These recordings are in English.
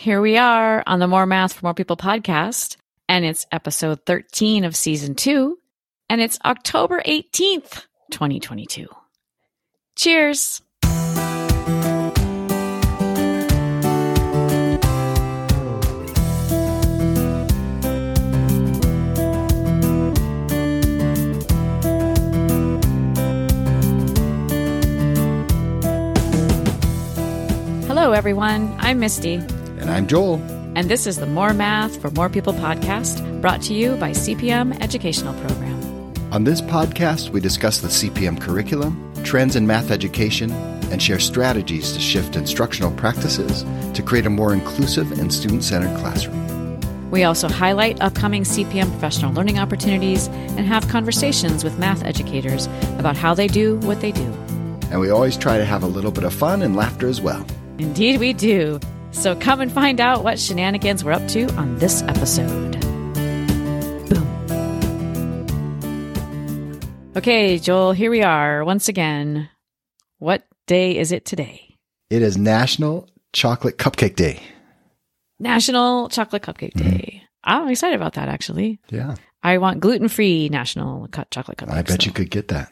Here we are on the More Math for More People podcast, and it's episode 13 of season two, and it's October 18th, 2022. Cheers. Hello, everyone. I'm Misty, And I'm Joel. and this is the More Math for More People podcast brought to you by CPM Educational Program. On this podcast, we discuss the CPM curriculum, trends in math education, and share strategies to shift instructional practices to create a more inclusive and student centered classroom. We also highlight upcoming CPM professional learning opportunities and have conversations with math educators about how they do what they do. And we always try to have a little bit of fun and laughter as well. Indeed, we do. So come and find out what shenanigans we're up to on this episode. Boom. Okay, Joel, here we are once again. What day is it today? It is National Chocolate Cupcake Day. National Chocolate Cupcake mm-hmm. Day. I'm excited about that, actually. Yeah. I want gluten free National cu- Chocolate Cupcake. I bet you could get that.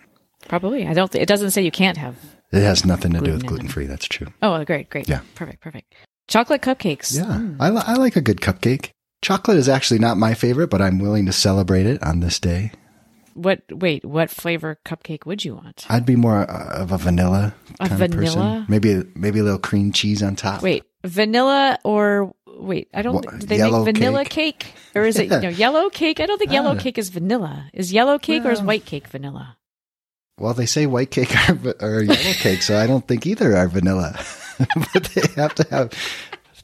Probably. I don't. Th- it doesn't say you can't have. It has nothing to do with gluten free. That's true. Oh, great, great. Yeah. Perfect, perfect. Chocolate cupcakes. Yeah. Mm. I, li- I like a good cupcake. Chocolate is actually not my favorite, but I'm willing to celebrate it on this day. What? Wait. What flavor cupcake would you want? I'd be more uh, of a vanilla A kind of person. Maybe maybe a little cream cheese on top. Wait, vanilla or wait? I don't. What, do they make vanilla cake? or is it no yellow cake? I don't think yellow Ah. cake is vanilla. Is yellow cake or is white cake vanilla? Well, they say white cake are, or yellow cake, so I don't think either are vanilla. but they have to have.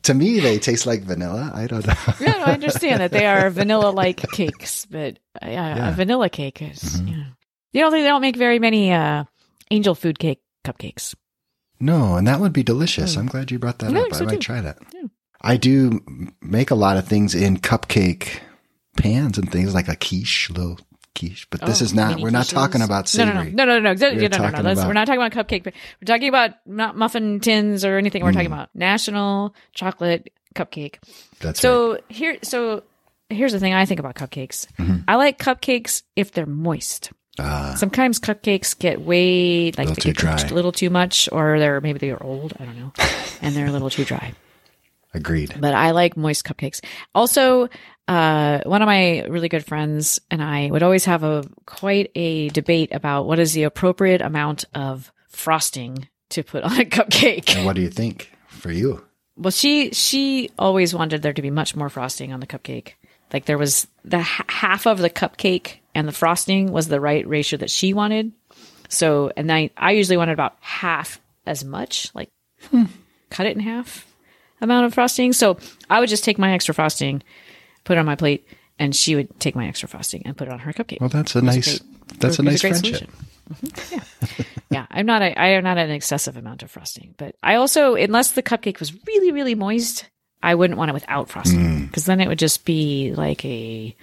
To me, they taste like vanilla. I don't know. Yeah, no, I understand that they are vanilla-like cakes, but uh, yeah, a vanilla cake is. Mhm. Yeah. You don't think they don't make very many uh, angel food cake cupcakes? No, and that would be delicious. Mm. I'm glad you brought that Yeah, up. I so might too. try that. Yeah. I do make a lot of things in cupcake pans and things like a quiche, little quiche. But this Oh, is not. We're not quiches. talking about No, savory. no, no, no, no, no, no, We're no, no, no, talking Let's- about- We're not talking about cupcake. We're talking about not muffin tins or anything. We're talking Mm. about national chocolate cupcake. That's right. So here, so here's the thing I think about cupcakes. Mhm. I like cupcakes if they're moist. Ah, Sometimes cupcakes get way like Little they too dry. a little too much, or they're maybe they're old. I don't know, and they're a little too dry. Agreed. But I like moist cupcakes. Also, uh, one of my really good friends and I would always have a quite a debate about what is the appropriate amount of frosting to put on a cupcake. And what do you think for you? Well, she she always wanted there to be much more frosting on the cupcake. Like there was the h- half of the cupcake and the frosting was the right ratio that she wanted. So, and I I usually wanted about half as much, like cut it in half amount of frosting. So I would just take my extra frosting, put it on my plate, and she would take my extra frosting and put it on her cupcake. Well, that's a nice. that's a nice great friendship. Mhm. Yeah. yeah, I'm not a I am not an excessive amount of frosting, but I also unless the cupcake was really really moist, I wouldn't want it without frosting Mm. because then it would just be like a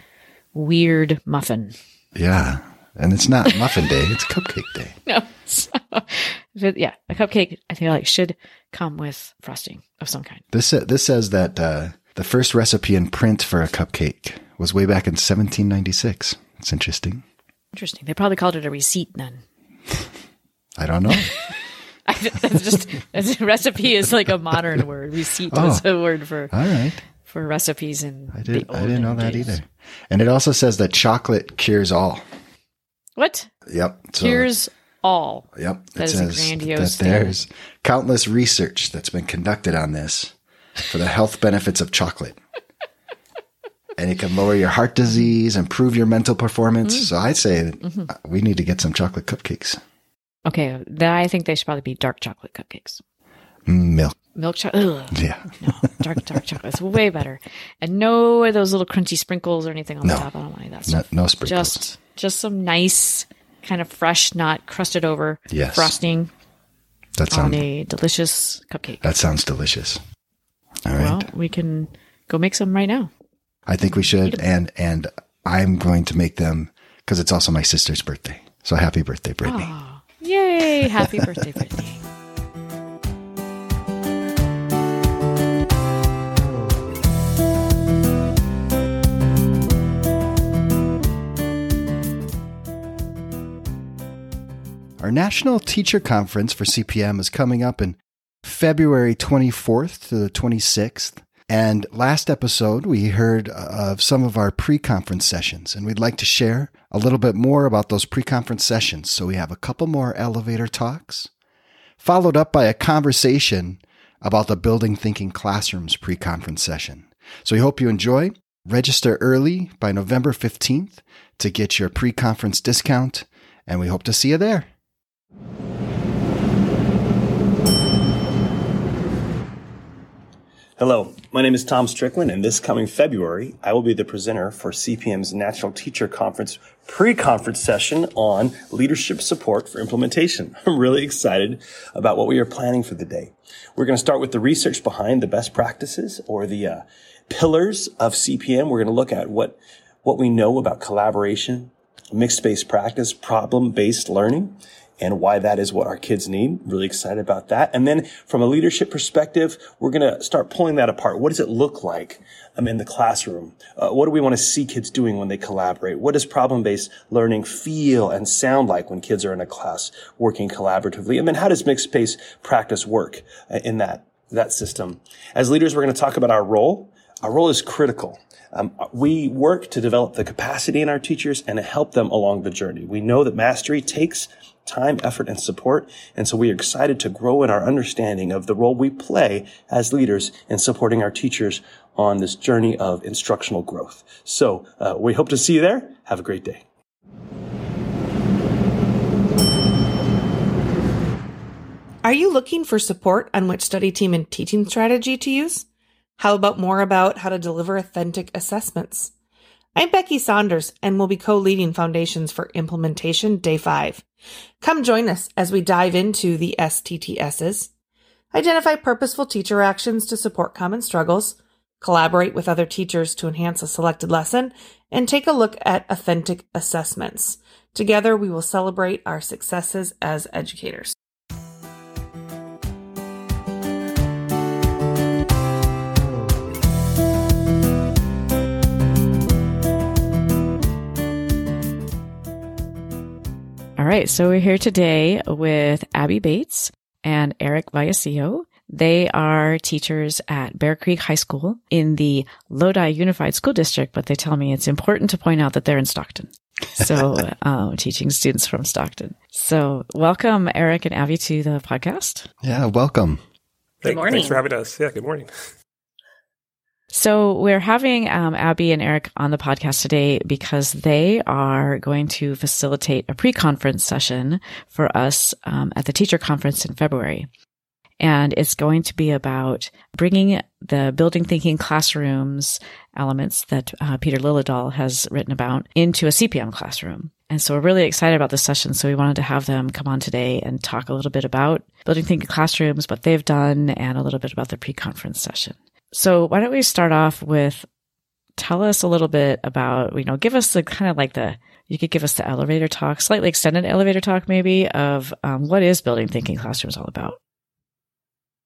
weird muffin. Yeah, and it's not muffin day; it's cupcake day. No, so, yeah, a cupcake I feel like should come with frosting of some kind. This sa- this says that uh, the first recipe in print for a cupcake was way back in 1796. It's interesting. Interesting. They probably called it a receipt then. I don't know. I, that's just that's, recipe is like a modern word. Receipt Oh. was a word for All right, for recipes in I did I didn't know that days. either. And it also says that chocolate cures all. What Yep. So, cures all? Yep. That it is a grandiose that there's countless research that's been conducted on this for the health benefits of chocolate. and it can lower your heart disease, improve your mental performance. Mm. So I'd say Mm-hmm. uh, we need to get some chocolate cupcakes. Okay, then I think they should probably be dark chocolate cupcakes. Mm, Milk. Milk chocolate. Yeah. No, dark dark chocolate. It's way better. And no of those little crunchy sprinkles or anything on No. the top. I don't want any of that No, no sprinkles. Just just some nice kind of fresh, not crusted over Yes. frosting that on sounds a delicious cupcake. that sounds delicious. All right. Well, we can go make some right now. I think we should and and I'm going to make them cuz it's also my sister's birthday. So happy birthday, Brittany. Oh, yay! Happy birthday, Brittany. Our National Teacher Conference for CPM is coming up in February 24th to the 26th. And last episode, we heard of some of our pre conference sessions, and we'd like to share a little bit more about those pre conference sessions. So we have a couple more elevator talks, followed up by a conversation about the Building Thinking Classrooms pre conference session. So we hope you enjoy. Register early by November 15th to get your pre conference discount, and we hope to see you there. Hello, my name is Tom Strickland, and this coming February, I will be the presenter for CPM's National Teacher Conference pre-conference session on leadership support for implementation. I'm really excited about what we are planning for the day. We're going to start with the research behind the best practices or the uh, pillars of CPM. We're going to look at what what we know about collaboration, mixed space practice, problem-based learning, and why that is what our kids need. Really excited about that. And then from a leadership perspective, we're going to start pulling that apart. What does it look like um, in the classroom? Uh, what do we want to see kids doing when they collaborate? What does problem-based learning feel and sound like when kids are in a class working collaboratively? And then how does mixed space practice work uh, in that, that system? As leaders, we're going to talk about our role. Our role is critical. Um, we work to develop the capacity in our teachers and to help them along the journey. We know that mastery takes time, effort, and support. And so we are excited to grow in our understanding of the role we play as leaders in supporting our teachers on this journey of instructional growth. So uh, we hope to see you there. Have a great day. Are you looking for support on which study team and teaching strategy to use? How about more about how to deliver authentic assessments? I'm Becky Saunders and will be co-leading Foundations for Implementation Day 5. Come join us as we dive into the STTSs, identify purposeful teacher actions to support common struggles, collaborate with other teachers to enhance a selected lesson, and take a look at authentic assessments. Together, we will celebrate our successes as educators. All right, so we're here today with Abby Bates and Eric Vallecillo. They are teachers at Bear Creek High School in the Lodi Unified School District, but they tell me it's important to point out that they're in Stockton. So, um, teaching students from Stockton. So, welcome, Eric and Abby, to the podcast. Yeah, welcome. Good morning. Thanks for having us. Yeah, good morning. So we're having um, Abby and Eric on the podcast today because they are going to facilitate a pre-conference session for us um, at the teacher conference in February. And it's going to be about bringing the building thinking classrooms elements that uh, Peter Liljedahl has written about into a CPM classroom. And so we're really excited about this session. So we wanted to have them come on today and talk a little bit about building thinking classrooms, what they've done, and a little bit about the pre-conference session. So why don't we start off with tell us a little bit about, you know, give us the kind of like the, you could give us the elevator talk, slightly extended elevator talk maybe of um, what is building thinking classrooms all about?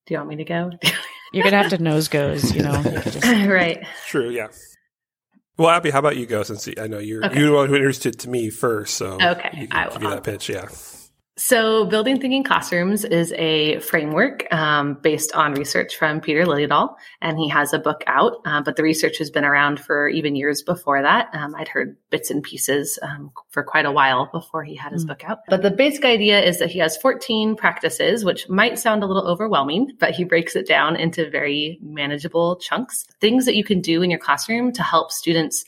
Do you want me to go? You're going to have to nose goes, you know. You just... right. True, yeah. Well, Abby, how about you go since I know you're okay. you're the one who introduced it to me first, so okay, you I will. give you that pitch, yeah. So, Building Thinking Classrooms is a framework um, based on research from Peter Liljedahl, and he has a book out. Uh, but the research has been around for even years before that. Um, I'd heard bits and pieces um, for quite a while before he had his mm. book out. But the basic idea is that he has 14 practices, which might sound a little overwhelming, but he breaks it down into very manageable chunks. Things that you can do in your classroom to help students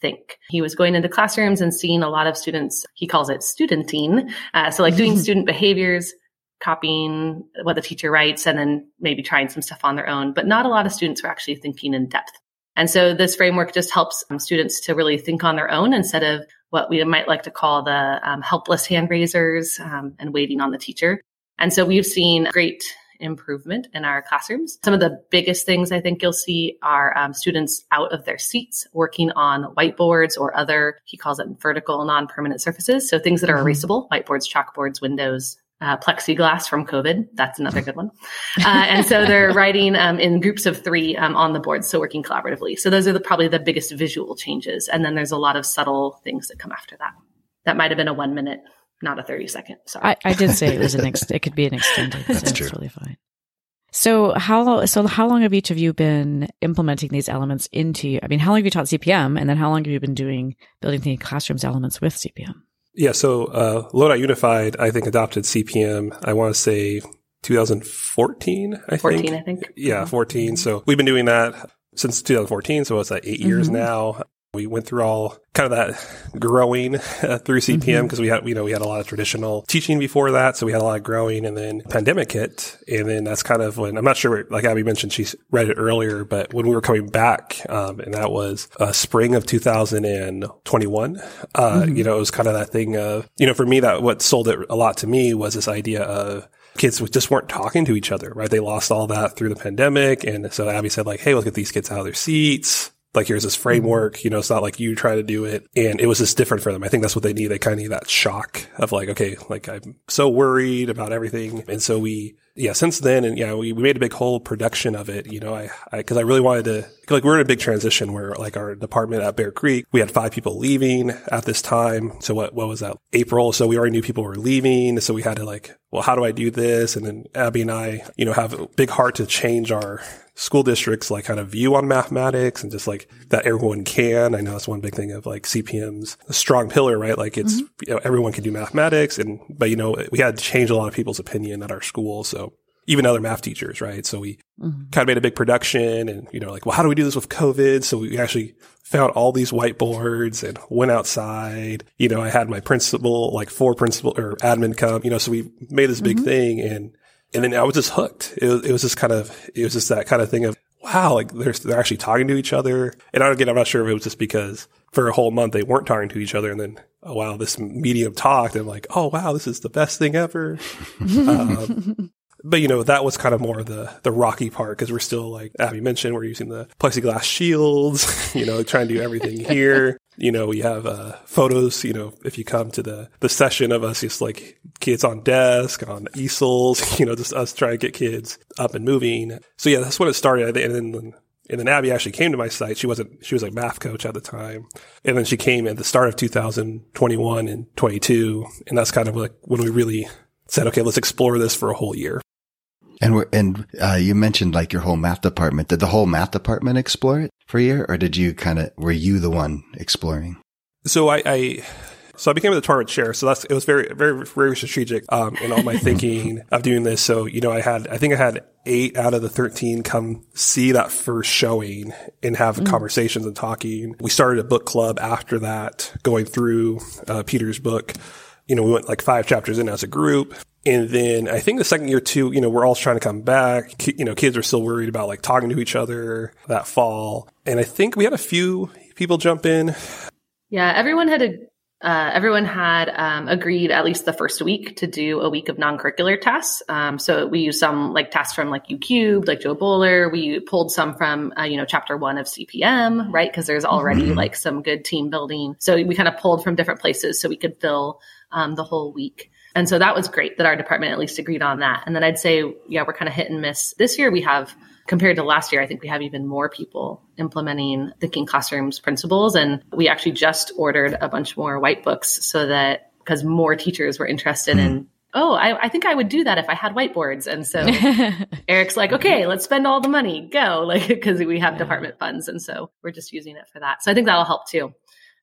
think. He was going into classrooms and seeing a lot of students, he calls it studenting. Uh, so like doing student behaviors, copying what the teacher writes, and then maybe trying some stuff on their own. But not a lot of students were actually thinking in depth. And so this framework just helps um, students to really think on their own instead of what we might like to call the um, helpless hand raisers um, and waiting on the teacher. And so we've seen great improvement in our classrooms. Some of the biggest things I think you'll see are um, students out of their seats working on whiteboards or other, he calls it vertical non-permanent surfaces. So things that are mm-hmm. erasable, whiteboards, chalkboards, windows, uh, plexiglass from COVID. That's another good one. Uh, and so they're writing um, in groups of three um, on the board, so working collaboratively. So those are the, probably the biggest visual changes. And then there's a lot of subtle things that come after that. That might have been a one minute not a 30 second. Sorry. I, I did say it was an ex- it could be an extended. That's so true. It's really fine. So how so how long have each of you been implementing these elements into? I mean, how long have you taught CPM, and then how long have you been doing building the classrooms elements with CPM? Yeah, so uh, Lodi Unified, I think, adopted CPM. I want to say 2014. I 14, think. I think. Yeah, 14. So we've been doing that since 2014. So it's like 8 years Mhm. now. We went through all kind of that growing uh, through CPM because we had, you know, we had a lot of traditional teaching before that. So we had a lot of growing and then pandemic hit. And then that's kind of when I'm not sure, like Abby mentioned, she read it earlier, but when we were coming back, um, and that was uh, spring of 2021, uh, you know, it was kind of that thing of, you know, for me, that what sold it a lot to me was this idea of, kids just weren't talking to each other, right? They lost all that through the pandemic. And so Abby said like, Hey, let's get these kids out of their seats. Like here's this mm-hmm. framework, you know, it's not like you try to do it. And it was just different for them. I think that's what they need. They kind of need that shock of like, okay, like I'm so worried about everything. And so we, yeah, since then, and yeah, we, we made a big whole production of it. You know, I, I, cause I really wanted to, like, we're in a big transition where like our department at Bear Creek, we had five people leaving at this time. So what, what was that? April. So we already knew people were leaving. So we had to like, well, how do I do this? And then Abby and I, you know, have a big heart to change our school districts like kind of view on mathematics and just like that everyone can. I know that's one big thing of like CPM's a strong pillar, right? Like it's, mm-hmm. you know, everyone can do mathematics and, but you know, we had to change a lot of people's opinion at our school. So even other math teachers, right? So we Mhm. kind of made a big production and, you know, like, well, how do we do this with COVID? So we actually found all these whiteboards and went outside. You know, I had my principal, like four principal or admin come, you know, so we made this big thing and, and then I was just hooked. It was, it was just kind of, it was just that kind of thing of, wow, like they're, they're actually talking to each other. And I again, I'm not sure if it was just because for a whole month they weren't talking to each other and then, oh wow, this medium talked and I'm like, oh wow, this is the best thing ever. um, but you know that was kind of more the the rocky part because we're still like Abby mentioned we're using the plexiglass shields, you know, trying to do everything here. You know, we have uh, photos. You know, if you come to the the session of us, just like kids on desk on easels, you know, just us trying to get kids up and moving. So yeah, that's when it started. And then and then Abby actually came to my site. She wasn't, she was like math coach at the time. And then she came at the start of 2021 and 22. And that's kind of like when we really said, okay, let's explore this for a whole year. And we're, and uh, you mentioned like your whole math department. Did the whole math department explore it for a year, or did you kind of were you the one exploring? So I, I so I became the department chair. So that's it was very very very strategic um, in all my thinking of doing this. So you know I had I think I had eight out of the thirteen come see that first showing and have conversations and talking. We started a book club after that, going through uh, Peter's book. You know, we went like five chapters in as a group. And then I think the second year too, you know, we're all trying to come back. You know, kids are still worried about like talking to each other that fall. And I think we had a few people jump in. Yeah, everyone had a uh, everyone had um, agreed at least the first week to do a week of non-curricular tasks. Um, so we used some like tasks from like YouCubed, like Jo Boaler. We pulled some from uh, you know chapter one of CPM, right? Because there's already like some good team building. So we kind of pulled from different places so we could fill um, the whole week. And so that was great that our department at least agreed on that. And then I'd say, yeah, we're kind of hit and miss. This year we have compared to last year, I think we have even more people implementing thinking classrooms principles. And we actually just ordered a bunch more white books so that because more teachers were interested in, oh, I, I think I would do that if I had whiteboards. And so Eric's like, okay, let's spend all the money, go, like, because we have department funds. And so we're just using it for that. So I think that'll help too.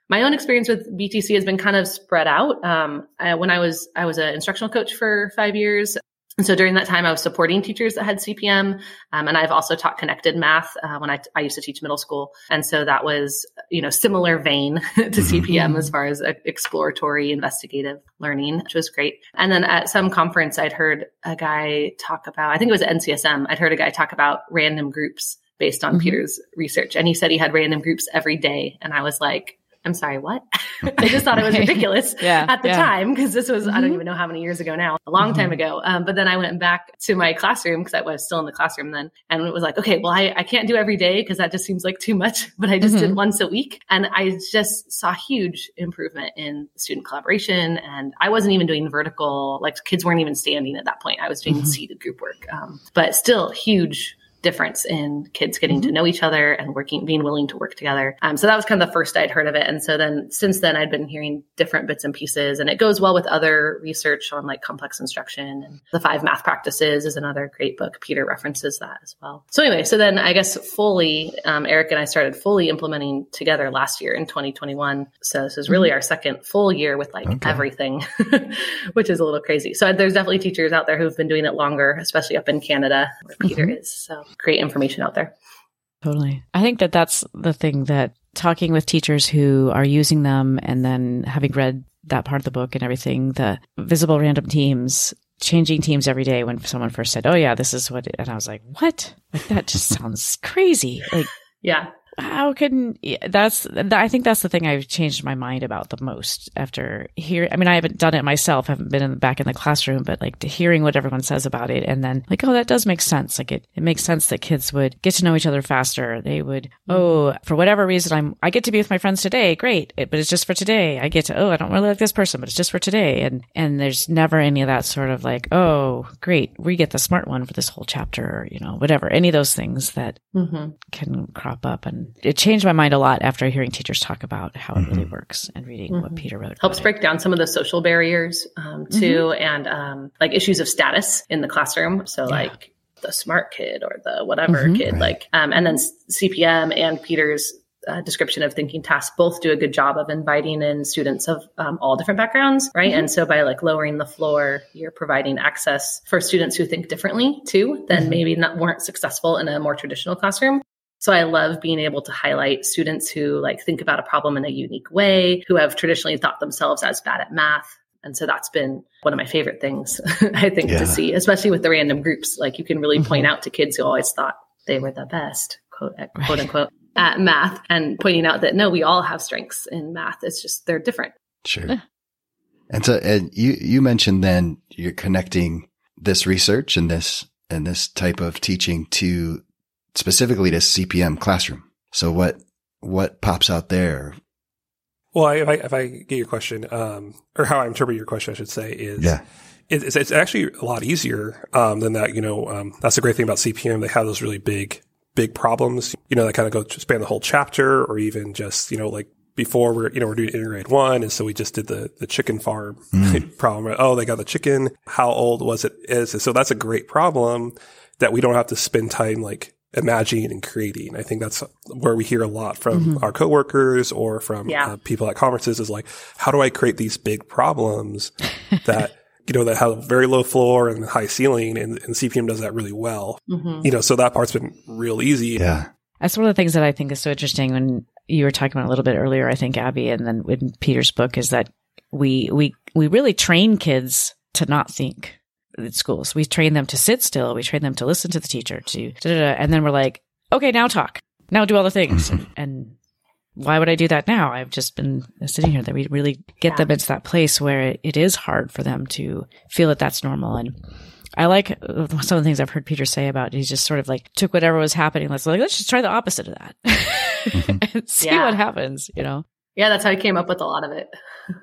My own experience with BTC has been kind of spread out. Um, I, when I was, I was an instructional coach for five years. And so during that time, I was supporting teachers that had CPM. Um, and I've also taught connected math uh, when I, I used to teach middle school. And so that was, you know, similar vein to CPM as far as uh, exploratory investigative learning, which was great. And then at some conference, I'd heard a guy talk about, I think it was NCSM, I'd heard a guy talk about random groups based on Peter's research. And he said he had random groups every day. And I was like, I'm sorry, what? I just thought it was ridiculous Yeah, at the yeah. time because this was, I Mhm. don't even know how many years ago now, a long time ago. Um, but then I went back to my classroom because I was still in the classroom then. And it was like, okay, well, I, I can't do every day because that just seems like too much, but I just did Mhm. once a week. And I just saw huge improvement in student collaboration. And I wasn't even doing vertical, like kids weren't even standing at that point. I was doing Mhm. seated group work. Um, but still huge difference in kids getting mm-hmm. to know each other and working, being willing to work together. Um, so that was kind of the first I'd heard of it. And so then since then I'd been hearing different bits and pieces and it goes well with other research on like complex instruction and the five math practices is another great book. Peter references that as well. So anyway, so then I guess fully, um, Eric and I started fully implementing together last year in 2021. So this is really mm-hmm. our second full year with like okay. everything, which is a little crazy. So there's definitely teachers out there who've been doing it longer, especially up in Canada where Peter mm-hmm. is. So great information out there. Totally. I think that that's the thing that talking with teachers who are using them and then having read that part of the book and everything, the visible random teams, changing teams every day when someone first said, Oh yeah, this is what, and I was like, what? Like that just sounds crazy. Like, yeah how can that's I think that's the thing I've changed my mind about the most after hearing. I mean, I haven't done it myself, haven't been in back in the classroom, but like hearing what everyone says about it, and then like, oh, that does make sense. Like it, it makes sense that kids would get to know each other faster. They would, oh, for whatever reason, I'm I get to be with my friends today, great, it, but it's just for today. I get to, oh, I don't really like this person, but it's just for today, and and there's never any of that sort of like, oh, great, we get the smart one for this whole chapter, or you know, whatever. Any of those things that mm-hmm. can crop up and it changed my mind a lot after hearing teachers talk about how mm-hmm. it really mm-hmm. works and reading mm-hmm. what Peter wrote. Helps break down some of the social barriers um, too, mm-hmm. and um, like issues of status in the classroom. So yeah. like the smart kid or the whatever mm-hmm. kid, right. like, um, and then CPM and Peter's uh, description of thinking tasks both do a good job of inviting in students of um, all different backgrounds, right? Mm-hmm. And so by like lowering the floor, you're providing access for students who think differently too than mm-hmm. maybe not weren't successful in a more traditional classroom. So I love being able to highlight students who like think about a problem in a unique way, who have traditionally thought themselves as bad at math. And so that's been one of my favorite things, I think, yeah. to see, especially with the random groups. Like you can really mm-hmm. point out to kids who always thought they were the best, quote, quote unquote, at math and pointing out that no, we all have strengths in math. It's just they're different. Sure. And so, and you, you mentioned then you're connecting this research and this, and this type of teaching to specifically to CPM classroom. So what, what pops out there? Well, if I, if I get your question, um, or how I interpret your question, I should say is, yeah. It's, it's actually a lot easier, um, than that. You know, um, that's the great thing about CPM. They have those really big, big problems, you know, that kind of go to span the whole chapter or even just, you know, like before we're, you know, we're doing integrate one. And so we just did the, the chicken farm mm. problem. Oh, they got the chicken. How old was it? Is so that's a great problem that we don't have to spend time like imagining and creating. I think that's where we hear a lot from mm-hmm. our coworkers or from yeah. uh, people at conferences is like, how do I create these big problems that, you know, that have very low floor and high ceiling and, and CPM does that really well. Mm-hmm. You know, so that part's been real easy. Yeah. That's one of the things that I think is so interesting when you were talking about a little bit earlier, I think, Abby, and then in Peter's book is that we, we, we really train kids to not think at schools. We train them to sit still. We train them to listen to the teacher to, and then we're like, okay, now talk. Now do all the things. and, and why would I do that now? I've just been sitting here that we really get yeah. them into that place where it, it is hard for them to feel that that's normal. And I like uh, some of the things I've heard Peter say about He just sort of like took whatever was happening. Let's like, let's just try the opposite of that mm-hmm. and see yeah. what happens, you know? Yeah, that's how I came up with a lot of it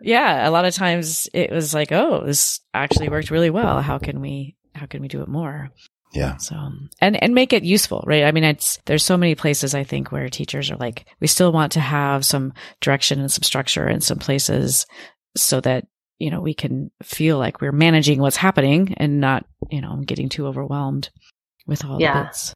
yeah, a lot of times it was like, oh, this actually worked really well. How can we how can we do it more? Yeah. So and and make it useful, right? I mean, it's there's so many places I think where teachers are like, we still want to have some direction and some structure in some places so that you know we can feel like we're managing what's happening and not you know getting too overwhelmed with all yeah. the bits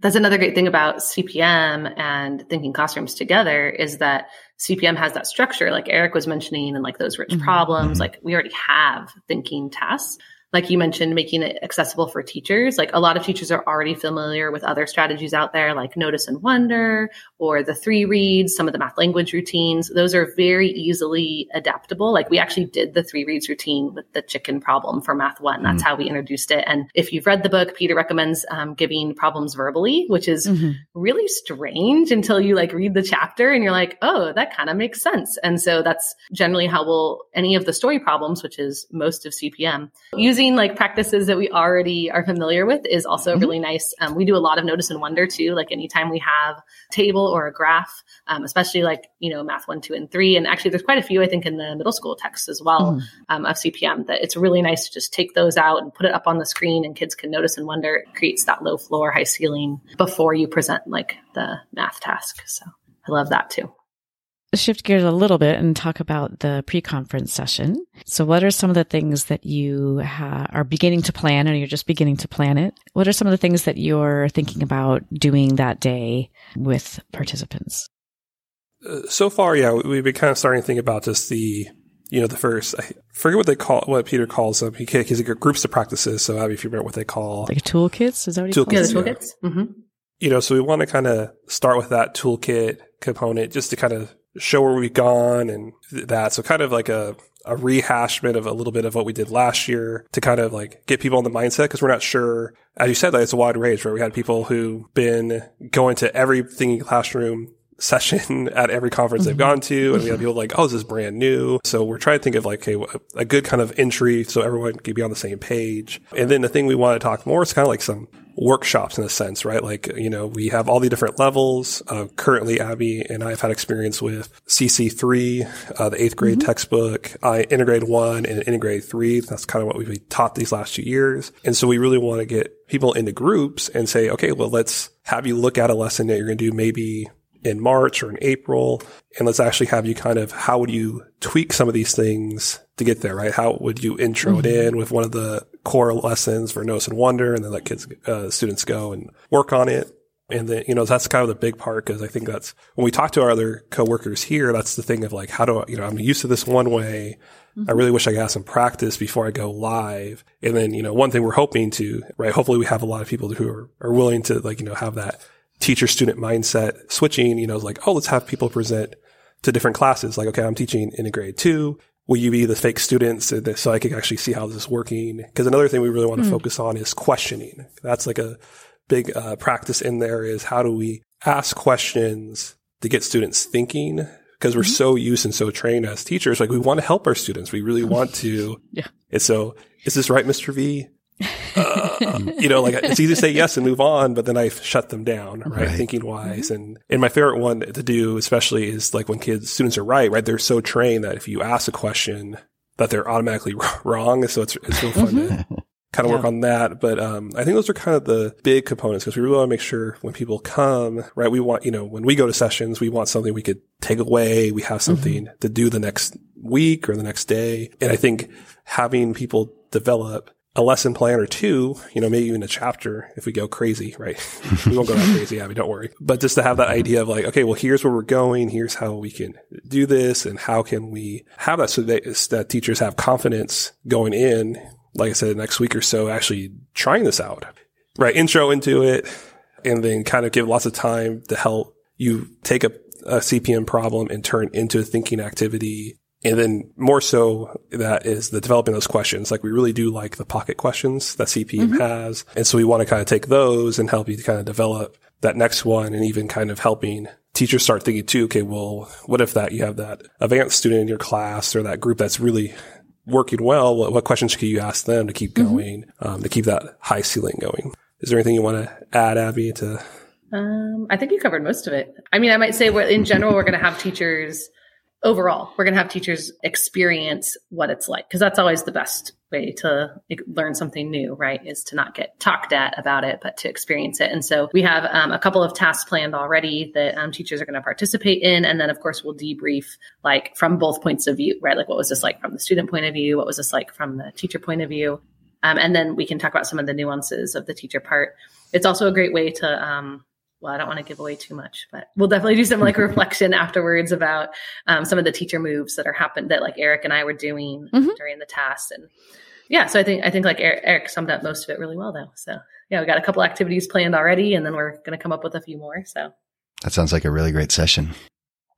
that's another great thing about CPM and thinking classrooms together is that CPM has that structure, like Eric was mentioning, and like those rich mm-hmm. problems. Mm-hmm. Like we already have thinking tasks like you mentioned, making it accessible for teachers. Like a lot of teachers are already familiar with other strategies out there, like Notice and Wonder or the three reads, some of the math language routines. Those are very easily adaptable. Like we actually did the three reads routine with the chicken problem for Math One. That's mm-hmm. how we introduced it. And if you've read the book, Peter recommends um, giving problems verbally, which is mm-hmm. really strange until you like read the chapter and you're like, oh, that kind of makes sense. And so that's generally how we'll any of the story problems, which is most of CPM, use using like practices that we already are familiar with is also mm-hmm. really nice. Um, we do a lot of notice and wonder too. Like anytime we have a table or a graph, um, especially like, you know, math one, two, and three. And actually there's quite a few, I think, in the middle school texts as well mm. um, of CPM that it's really nice to just take those out and put it up on the screen and kids can notice and wonder. It creates that low floor, high ceiling before you present like the math task. So I love that too shift gears a little bit and talk about the pre-conference session. So what are some of the things that you ha- are beginning to plan or you're just beginning to plan it? What are some of the things that you're thinking about doing that day with participants? Uh, so far, yeah, we've been kind of starting to think about just the, you know, the first, I forget what they call, what Peter calls them. He, can't he's a groups of practices. So Abby, if you remember what they call. Like toolkits? Is that what he toolkits, calls Yeah, the toolkits. Yeah. Mm-hmm. You know, so we want to kind of start with that toolkit component just to kind of show where we've gone and that. So kind of like a, a rehashment of a little bit of what we did last year to kind of like get people in the mindset because we're not sure. As you said, like it's a wide range, right? We had people who been going to every thinking classroom session at every conference they've gone to. And we have people like, oh, this is brand new. So we're trying to think of like a, a good kind of entry so everyone can be on the same page. And then the thing we want to talk more is kind of like some workshops in a sense, right? Like, you know, we have all the different levels. Uh, currently, Abby and I have had experience with CC3, uh, the eighth grade mm-hmm. textbook, I integrate one and integrate three. That's kind of what we've taught these last two years. And so we really want to get people into groups and say, okay, well, let's have you look at a lesson that you're going to do maybe in March or in April. And let's actually have you kind of, how would you tweak some of these things to get there, right? How would you intro mm-hmm. it in with one of the core lessons for Notice and Wonder and then let kids, uh, students go and work on it? And then, you know, that's kind of the big part because I think that's when we talk to our other coworkers here, that's the thing of like, how do I, you know, I'm used to this one way. Mm-hmm. I really wish I could have some practice before I go live. And then, you know, one thing we're hoping to, right? Hopefully we have a lot of people who are, are willing to like, you know, have that teacher student mindset switching, you know, like, oh, let's have people present to different classes. Like, okay, I'm teaching in a grade two. Will you be the fake students so I can actually see how this is working? Because another thing we really want to mm. focus on is questioning. That's like a big uh, practice in there is how do we ask questions to get students thinking? Because we're mm-hmm. so used and so trained as teachers, like we want to help our students. We really want to. yeah. And so, is this right, Mr. V? Uh, you know, like it's easy to say yes and move on, but then I shut them down, right? right. Thinking wise. Mm-hmm. And, and my favorite one to do, especially is like when kids, students are right, right? They're so trained that if you ask a question that they're automatically wrong. So it's, it's real fun mm-hmm. to kind of yeah. work on that. But, um, I think those are kind of the big components because we really want to make sure when people come, right? We want, you know, when we go to sessions, we want something we could take away. We have something mm-hmm. to do the next week or the next day. And I think having people develop a lesson plan or two, you know, maybe even a chapter if we go crazy, right? we won't go that crazy, Abby, don't worry. But just to have that idea of like, okay, well, here's where we're going. Here's how we can do this and how can we have that so that, that teachers have confidence going in, like I said, next week or so, actually trying this out, right? Intro into it and then kind of give lots of time to help you take a, a CPM problem and turn into a thinking activity and then more so that is the developing those questions. Like we really do like the pocket questions that CPM mm-hmm. has. And so we want to kind of take those and help you to kind of develop that next one and even kind of helping teachers start thinking too, okay, well, what if that you have that advanced student in your class or that group that's really working well? What, what questions could you ask them to keep mm-hmm. going, mm-hmm. um, to keep that high ceiling going? Is there anything you want to add, Abby, to? Um, I think you covered most of it. I mean, I might say in general, we're going to have teachers overall we're going to have teachers experience what it's like because that's always the best way to learn something new right is to not get talked at about it but to experience it. And so we have um, a couple of tasks planned already that um, teachers are going to participate in and then of course we'll debrief like from both points of view right? Like what was this like from the student point of view? What was this like from the teacher point of view? Um, and then we can talk about some of the nuances of the teacher part. It's also a great way to um, well, I don't want to give away too much, but we'll definitely do some like reflection afterwards about um, some of the teacher moves that are happened that like Eric and I were doing mm-hmm. during the task. And yeah, so I think I think like Eric, Eric, summed up most of it really well though. So yeah, we got a couple activities planned already, and then we're going to come up with a few more. So that sounds like a really great session.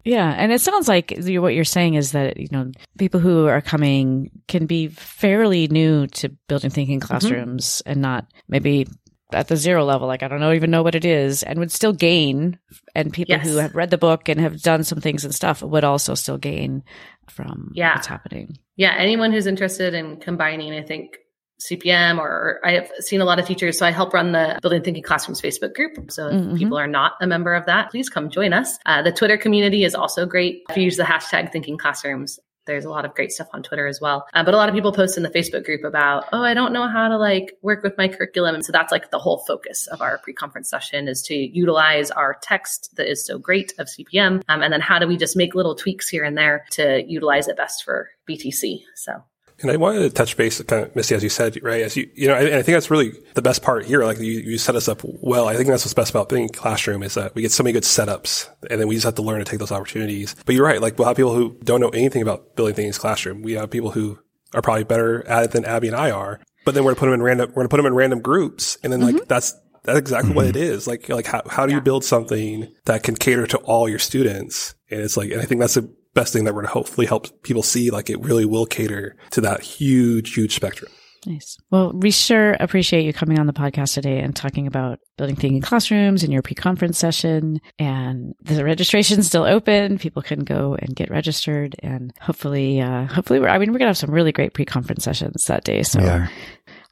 Yeah, and it sounds like what you're saying is that you know people who are coming can be fairly new to building thinking mm-hmm. classrooms mm-hmm. and not maybe at the zero level, like I don't know even know what it is, and would still gain. And people yes. who have read the book and have done some things and stuff would also still gain from yeah. what's happening. Yeah, anyone who's interested in combining, I think CPM or I have seen a lot of teachers. So I help run the Building Thinking Classrooms Facebook group. So Mm-hmm. if people are not a member of that, please come join us. Uh, the Twitter community is also great. If you use the hashtag Thinking Classrooms, there's a lot of great stuff on Twitter as well. Uh, but a lot of people post in the Facebook group about, oh, I don't know how to like work with my curriculum. So that's like the whole focus of our pre-conference session is to utilize our text that is so great of CPM. Um, and then how do we just make little tweaks here and there to utilize it best for BTC? So And I wanted to touch base, kind of, Misty, as you said, right? As you, you know, I, I think that's really the best part here. Like you, you set us up well. I think that's what's best about being classroom is that we get so many good setups and then we just have to learn to take those opportunities. But you're right. Like we'll have people who don't know anything about building thinking classroom. We have people who are probably better at it than Abby and I are, but then we're going to put them in random, we're going to put them in random groups. And then like mm-hmm. that's, that's exactly what it mm-hmm. is. Like, like how, how do you build something that can cater to all your students? And it's like, and I think that's the best thing that we're going to hopefully help people see. Like it really will cater to that huge, huge spectrum. Nice. Well, we sure appreciate you coming on the podcast today and talking about building thinking classrooms in your pre-conference session. And the registration's still open. People can go and get registered, and hopefully, uh, hopefully, we're. I mean, we're gonna have some really great pre-conference sessions that day. So We are.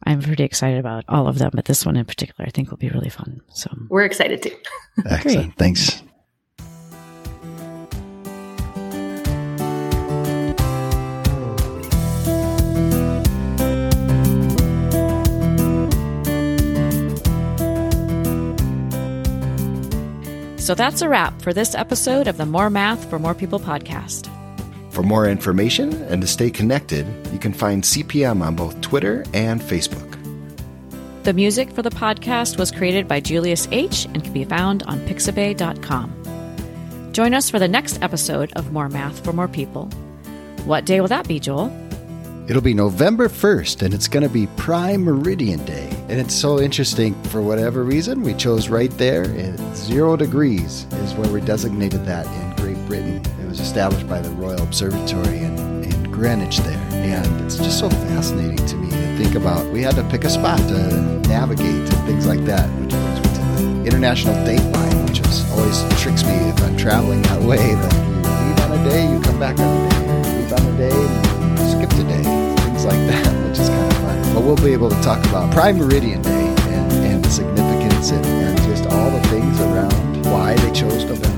I'm pretty excited about all of them, but this one in particular, I think will be really fun. So we're excited too. Excellent. Thanks. So that's a wrap for this episode of the More Math for More People podcast. For more information and to stay connected, you can find CPM on both Twitter and Facebook. The music for the podcast was created by Julius H. and can be found on pixabay.com. Join us for the next episode of More Math for More People. What day will that be, Joel? It'll be November 1st, and it's going to be Prime Meridian Day. And it's so interesting. For whatever reason, we chose right there. Zero degrees is where we designated that in Great Britain. It was established by the Royal Observatory in, in Greenwich there. And it's just so fascinating to me to think about. We had to pick a spot to navigate and things like that, which brings me to the international date line, which is always tricks me if I'm traveling that way. That you leave on a day, you come back on we'll be able to talk about Prime Meridian Day and, and the significance and, and just all the things around why they chose November.